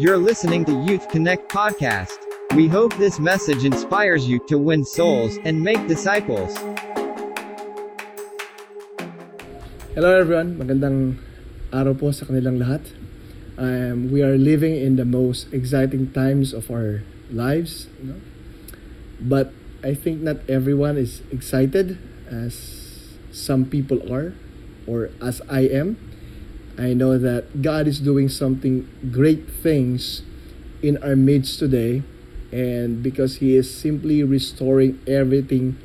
You're listening to Youth Connect Podcast. We hope this message inspires you to win souls and make disciples. Hello everyone, magandang araw po sa kanilang lahat. Um, we are living in the most exciting times of our lives. You know? But I think not everyone is excited as some people are or as I am. I know that God is doing something great things in our midst today and because he is simply restoring everything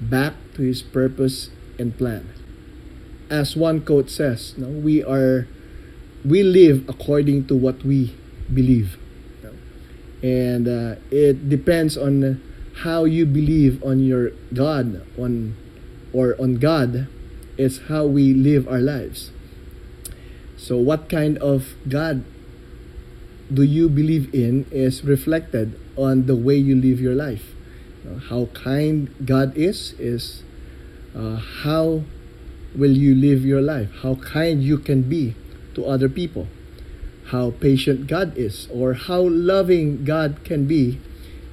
back to his purpose and plan. As one quote says, no, we are we live according to what we believe. And uh, it depends on how you believe on your God on or on God is how we live our lives. So, what kind of God do you believe in is reflected on the way you live your life. How kind God is, is uh, how will you live your life? How kind you can be to other people. How patient God is, or how loving God can be,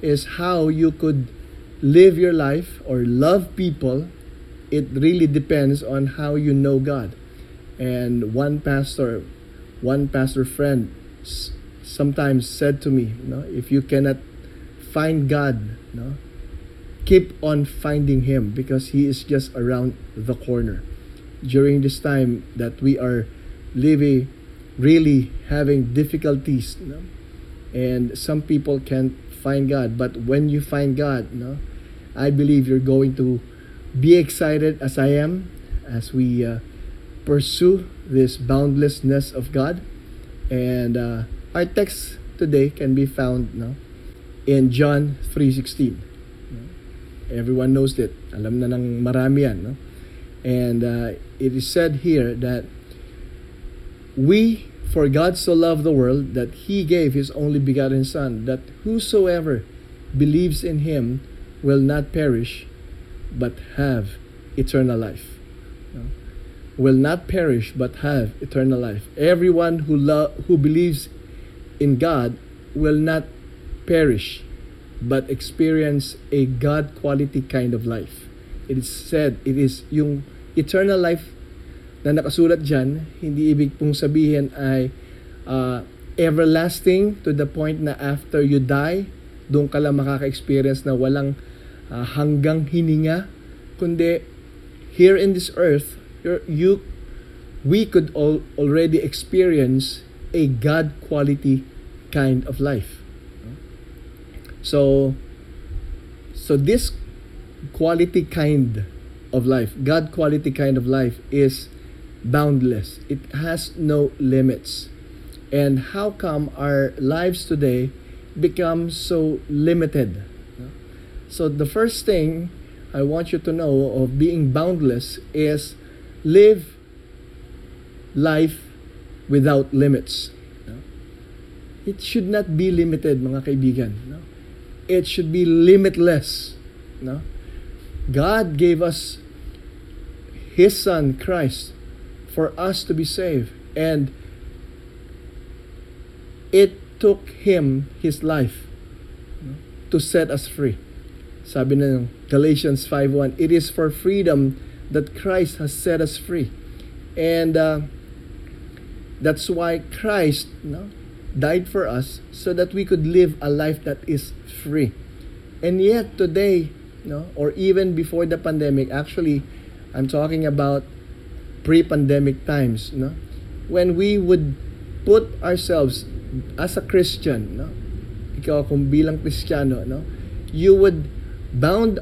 is how you could live your life or love people. It really depends on how you know God. And one pastor, one pastor friend sometimes said to me, you know, if you cannot find God, you know, keep on finding him because he is just around the corner. During this time that we are living really having difficulties, you know, and some people can't find God, but when you find God, you know, I believe you're going to be excited as I am as we uh, pursue this boundlessness of God. And uh, our text today can be found no, in John 3.16. Everyone knows that. Alam na ng marami yan. No? And uh, it is said here that we, for God so loved the world that he gave his only begotten Son, that whosoever believes in him will not perish, but have eternal life will not perish but have eternal life. Everyone who lo- who believes in God will not perish but experience a God quality kind of life. It is said, it is yung eternal life na nakasulat dyan, hindi ibig pong sabihin ay uh, everlasting to the point na after you die, doon ka lang makaka-experience na walang uh, hanggang hininga, kundi here in this earth, you we could all already experience a God quality kind of life. So so this quality kind of life, God quality kind of life is boundless. It has no limits. And how come our lives today become so limited? So the first thing I want you to know of being boundless is live life without limits. It should not be limited, mga kaibigan. No? It should be limitless. No? God gave us His Son, Christ, for us to be saved. And it took Him, His life, no? to set us free. Sabi ng Galatians 5.1, It is for freedom that Christ has set us free. And uh, that's why Christ no, died for us so that we could live a life that is free. And yet today, no, or even before the pandemic, actually, I'm talking about pre-pandemic times, no, when we would put ourselves as a Christian, no, ikaw kung bilang Kristiyano, no, you would bound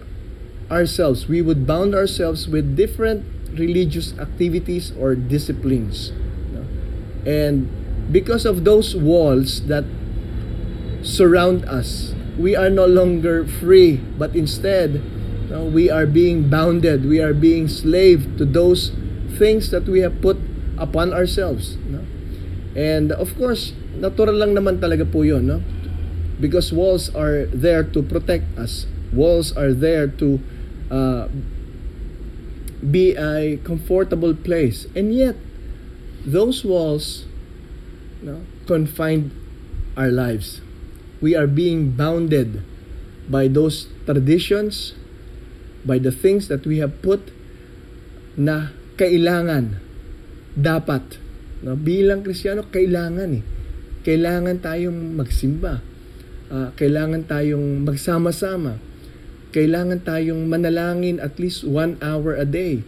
ourselves, we would bound ourselves with different religious activities or disciplines. And because of those walls that surround us, we are no longer free, but instead, we are being bounded, we are being slave to those things that we have put upon ourselves. And of course, natural lang naman talaga po yun, no? Because walls are there to protect us. Walls are there to uh, be a comfortable place. And yet, those walls you know, confined our lives. We are being bounded by those traditions, by the things that we have put na kailangan, dapat. No? Bilang Kristiyano, kailangan eh. Kailangan tayong magsimba. Uh, kailangan tayong magsama-sama. Kailangan tayong manalangin at least one hour a day.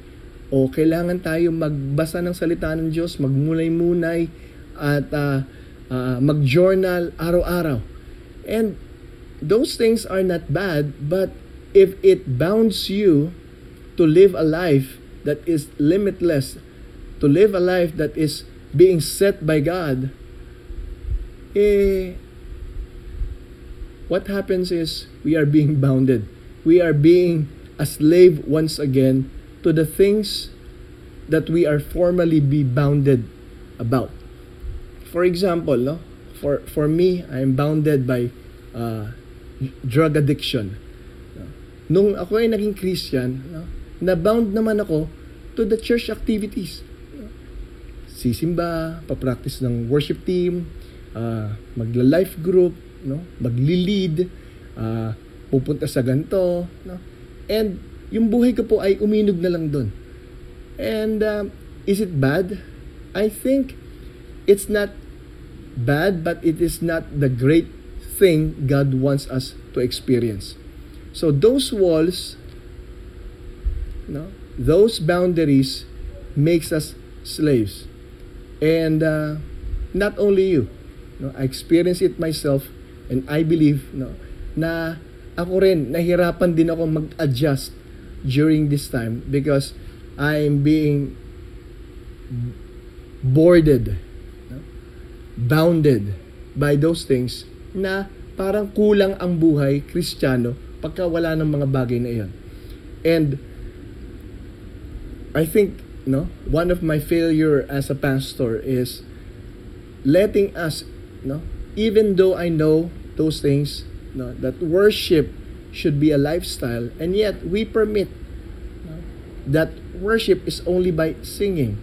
O kailangan tayong magbasa ng salita ng Diyos, magmulay-munay, at uh, uh, mag-journal araw-araw. And those things are not bad, but if it bounds you to live a life that is limitless, to live a life that is being set by God, eh, what happens is we are being bounded. We are being a slave once again to the things that we are formally be bounded about. For example, no, for for me, I am bounded by uh, drug addiction. Nung ako ay naging Christian, no, na-bound naman ako to the church activities. Sisimba, pa-practice ng worship team, uh, magla-life group, no, magli-lead, uh, pupunta sa ganto, no. And yung buhay ko po ay uminog na lang doon. And uh, is it bad? I think it's not bad, but it is not the great thing God wants us to experience. So those walls, no, those boundaries makes us slaves. And uh, not only you, no, I experience it myself and I believe no, na ako rin, nahirapan din ako mag-adjust during this time because I'm being boarded, bounded by those things na parang kulang ang buhay kristyano pagka wala ng mga bagay na iyon. And I think no, one of my failure as a pastor is letting us no, even though I know those things no, that worship should be a lifestyle and yet we permit no, that worship is only by singing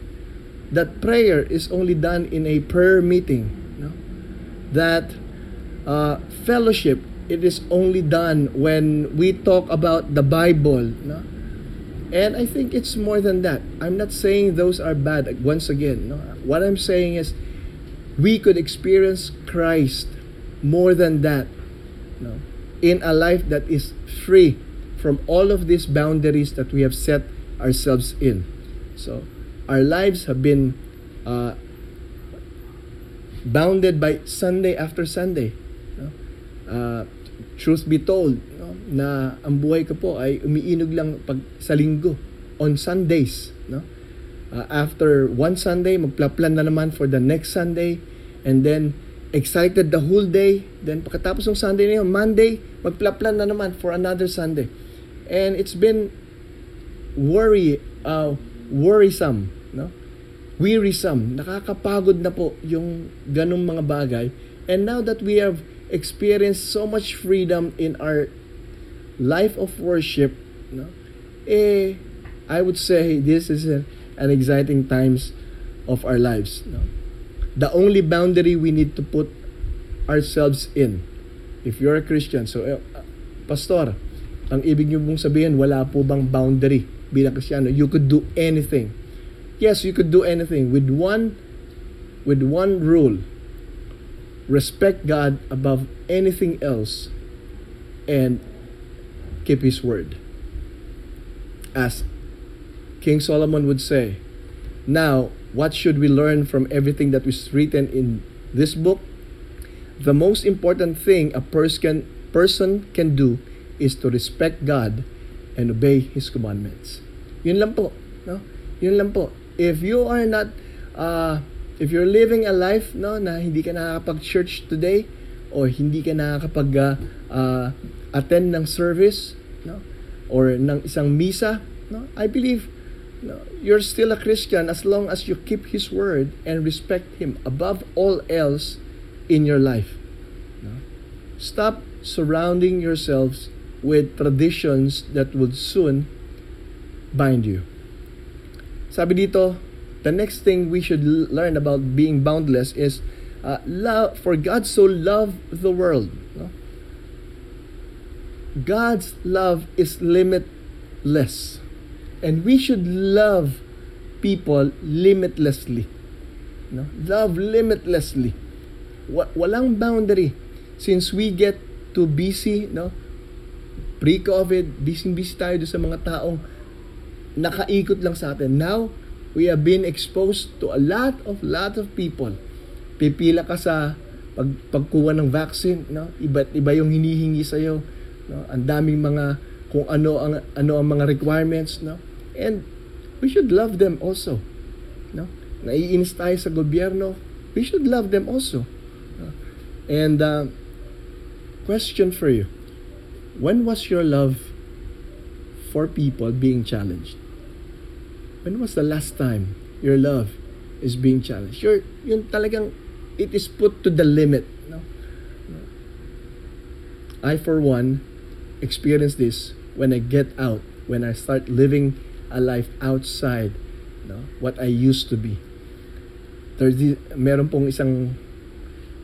that prayer is only done in a prayer meeting no? that uh, fellowship it is only done when we talk about the bible no? and i think it's more than that i'm not saying those are bad once again no? what i'm saying is we could experience christ more than that no? in a life that is free from all of these boundaries that we have set ourselves in so our lives have been uh, bounded by Sunday after Sunday. No? Uh, truth be told, no? na ang buhay ko po ay umiinog lang pag sa linggo on Sundays. No? Uh, after one Sunday, magpla-plan na naman for the next Sunday and then excited the whole day. Then pagkatapos ng Sunday na yun, Monday, magpla-plan na naman for another Sunday. And it's been worry, uh, worrisome, no? wearisome, nakakapagod na po yung ganong mga bagay. And now that we have experienced so much freedom in our life of worship, no, eh, I would say this is an exciting times of our lives. No? The only boundary we need to put ourselves in, if you're a Christian, so, uh, Pastor, ang ibig niyo mong sabihin, wala po bang boundary bilang Kristiyano? You could do anything yes, you could do anything with one with one rule. Respect God above anything else and keep his word. As King Solomon would say, now what should we learn from everything that was written in this book? The most important thing a person person can do is to respect God and obey his commandments. Yun lang po, no? Yun lang po if you are not uh, if you're living a life no na hindi ka nakakapag-church today or hindi ka nakakapag uh, uh, attend ng service no or ng isang misa no I believe you're still a Christian as long as you keep his word and respect him above all else in your life stop surrounding yourselves with traditions that would soon bind you Sabi dito, the next thing we should learn about being boundless is uh, love, for God so loved the world. No? God's love is limitless. And we should love people limitlessly. No? Love limitlessly. Wa- walang boundary. Since we get too busy, no? Pre-COVID, busy-busy tayo sa mga taong nakaikot lang sa atin. Now, we have been exposed to a lot of lot of people. Pipila ka sa pag pagkuha ng vaccine, no? Iba't iba yung hinihingi sa iyo, no? Ang daming mga kung ano ang ano ang mga requirements, no? And we should love them also. No? Naiinis tayo sa gobyerno, we should love them also. And uh, question for you. When was your love for people being challenged? When was the last time your love is being challenged? Your, yun talagang, it is put to the limit. No? I, for one, experience this when I get out, when I start living a life outside no, what I used to be. There's the, meron pong isang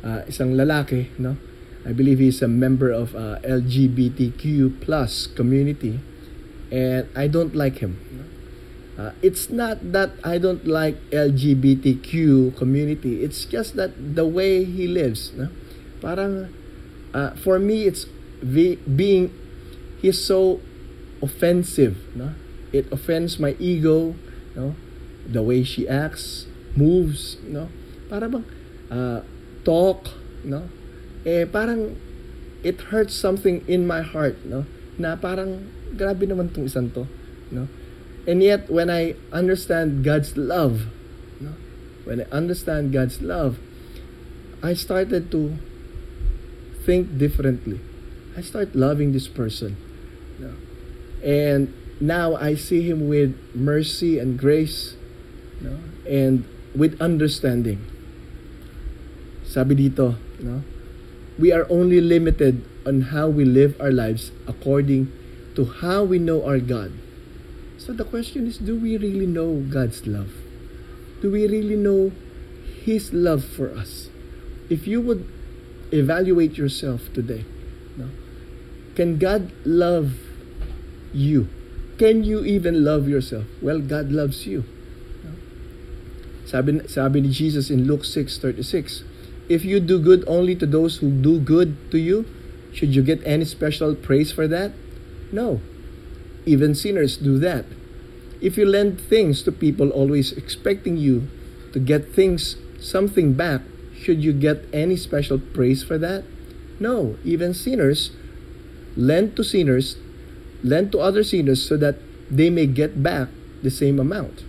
uh, isang lalaki, no? I believe he's a member of uh, LGBTQ plus community, and I don't like him. Uh, it's not that I don't like LGBTQ community. It's just that the way he lives. No? Parang, uh, for me, it's being, he's so offensive. No? It offends my ego. No? The way she acts, moves. No? Para bang, uh, talk. No? Eh, parang, it hurts something in my heart. No? Na parang, grabe naman tong isang to. No? And yet, when I understand God's love, no? when I understand God's love, I started to think differently. I start loving this person. No? And now I see him with mercy and grace no? and with understanding. Sabi dito, no? we are only limited on how we live our lives according to how we know our God. So the question is do we really know God's love? Do we really know His love for us? If you would evaluate yourself today, no? can God love you? Can you even love yourself? Well, God loves you. Sabi, sabi ni Jesus in Luke 6:36, If you do good only to those who do good to you, should you get any special praise for that? No. Even sinners do that. If you lend things to people always expecting you to get things something back, should you get any special praise for that? No. Even sinners lend to sinners, lend to other sinners so that they may get back the same amount.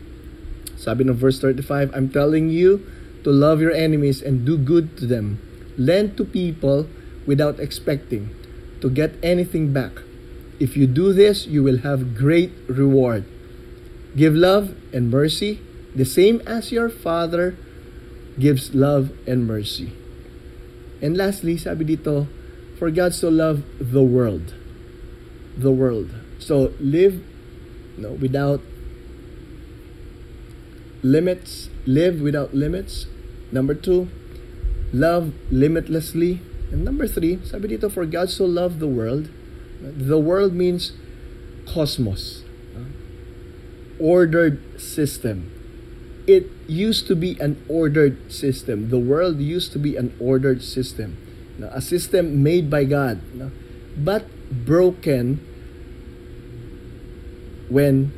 Sabi ng verse 35, I'm telling you to love your enemies and do good to them. Lend to people without expecting to get anything back. If you do this, you will have great reward. Give love and mercy, the same as your Father gives love and mercy. And lastly, sabi dito, for God so loved the world. The world. So live no, without limits, live without limits. Number two, love limitlessly. And number three, sabi dito, for God so loved the world. The world means cosmos. Ordered system. It used to be an ordered system. The world used to be an ordered system. A system made by God. But broken when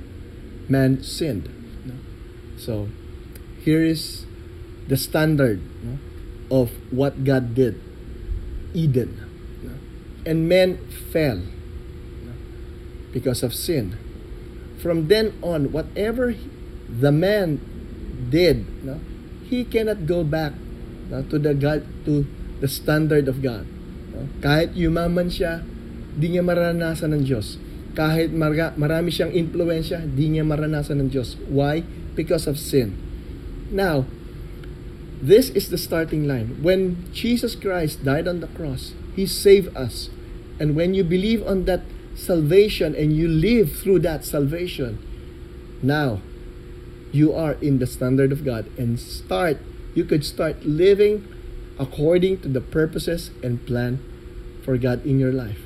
man sinned. So, here is the standard no, of what God did. Eden. No? And men fell because of sin. From then on, whatever the man did, he cannot go back to the God to the standard of God. Kahit yumaman siya, di niya maranasan ng Diyos. Kahit marga, marami siyang impluensya, di niya maranasan ng Diyos. Why? Because of sin. Now, this is the starting line. When Jesus Christ died on the cross, He saved us. And when you believe on that salvation and you live through that salvation, now you are in the standard of God and start, you could start living according to the purposes and plan for God in your life.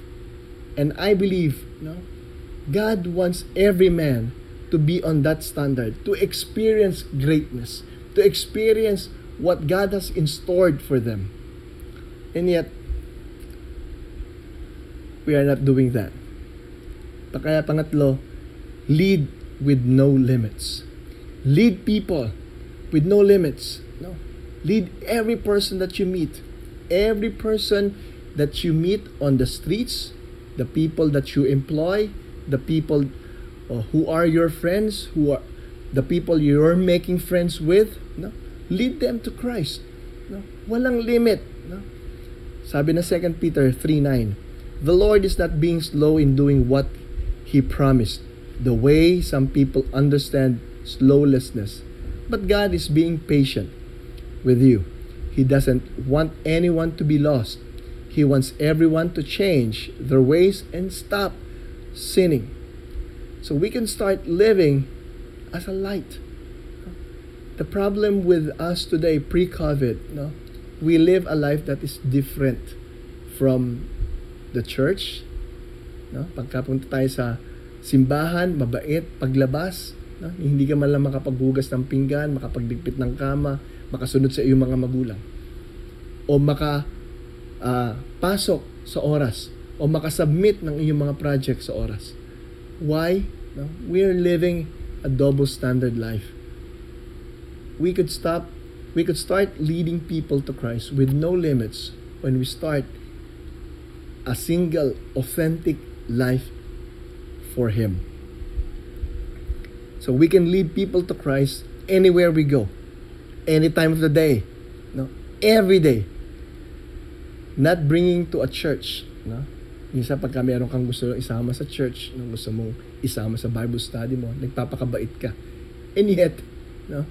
And I believe, no, God wants every man to be on that standard, to experience greatness, to experience what God has in stored for them. And yet, we are not doing that. Kaya pangatlo, lead with no limits. Lead people with no limits. No. Lead every person that you meet. Every person that you meet on the streets, the people that you employ, the people uh, who are your friends, who are the people you're making friends with, no? Lead them to Christ. No? Walang limit, no? Sabi na 2 Peter 3:9, The Lord is not being slow in doing what he promised. The way some people understand slowlessness. But God is being patient with you. He doesn't want anyone to be lost. He wants everyone to change their ways and stop sinning. So we can start living as a light. The problem with us today, pre-COVID, no, we live a life that is different from the church. No? Pagkapunta tayo sa simbahan, mabait, paglabas, no? hindi ka man lang makapaghugas ng pinggan, makapagdigpit ng kama, makasunod sa iyong mga magulang. O maka ah, pasok sa oras o makasubmit ng iyong mga project sa oras. Why? No? We're living a double standard life. We could stop we could start leading people to Christ with no limits when we start a single authentic life for him. So we can lead people to Christ anywhere we go. Any time of the day. No? Every day. Not bringing to a church. No? Minsan pagka meron kang gusto isama sa church, no, gusto mong isama sa Bible study mo, nagpapakabait ka. And yet, no,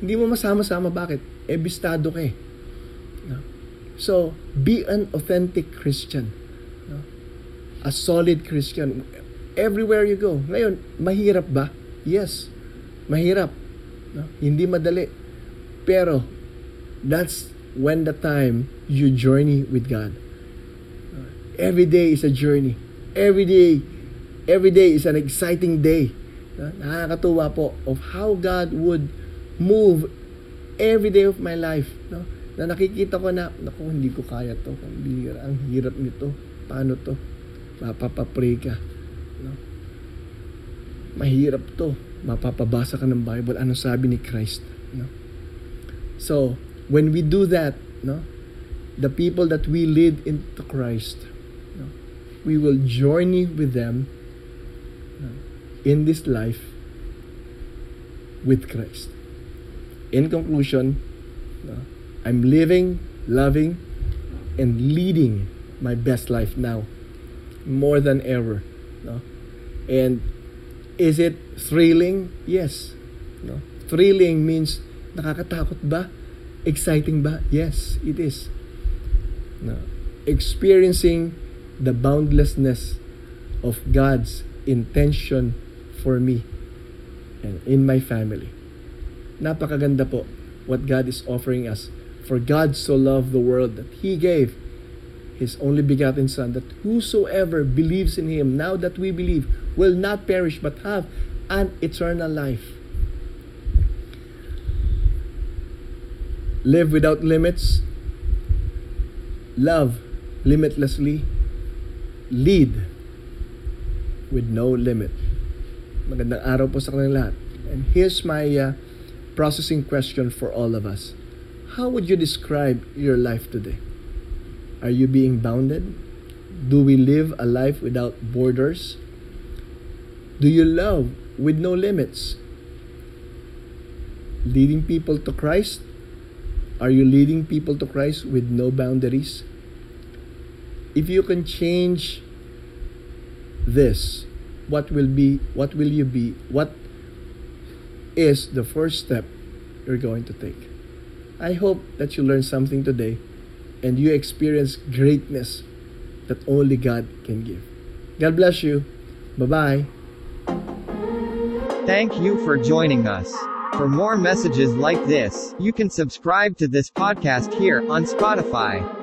hindi mo masama-sama. Bakit? Eh, bistado ka eh. No? So, be an authentic Christian. No? A solid Christian. Everywhere you go. Ngayon, mahirap ba? Yes. Mahirap. No? Hindi madali. Pero, that's when the time you journey with God. Every day is a journey. Every day, every day is an exciting day. Nakakatuwa po of how God would move every day of my life. No? Na nakikita ko na, naku, hindi ko kaya to. Ang hirap nito. Paano to? Mapapapray ka. No? Mahirap to. Mapapabasa ka ng Bible. Ano sabi ni Christ? No? So, when we do that, no, the people that we lead into Christ, no, we will journey with them no, in this life with Christ. In conclusion, no, I'm living, loving, and leading my best life now more than ever. No? And is it thrilling? Yes. No? Thrilling means nakakatakot ba? Exciting ba? Yes, it is. No. Experiencing the boundlessness of God's intention for me and in my family. Napakaganda po what God is offering us. For God so loved the world that He gave His only begotten Son, that whosoever believes in Him, now that we believe, will not perish but have an eternal life. Live without limits, love limitlessly, lead with no limit. Magandang araw po sa kanilang lahat. And here's my uh, processing question for all of us. How would you describe your life today? Are you being bounded? Do we live a life without borders? Do you love with no limits? Leading people to Christ? Are you leading people to Christ with no boundaries? If you can change this, what will be what will you be? What is the first step you're going to take? I hope that you learn something today and you experience greatness that only God can give. God bless you. Bye bye. Thank you for joining us. For more messages like this, you can subscribe to this podcast here on Spotify.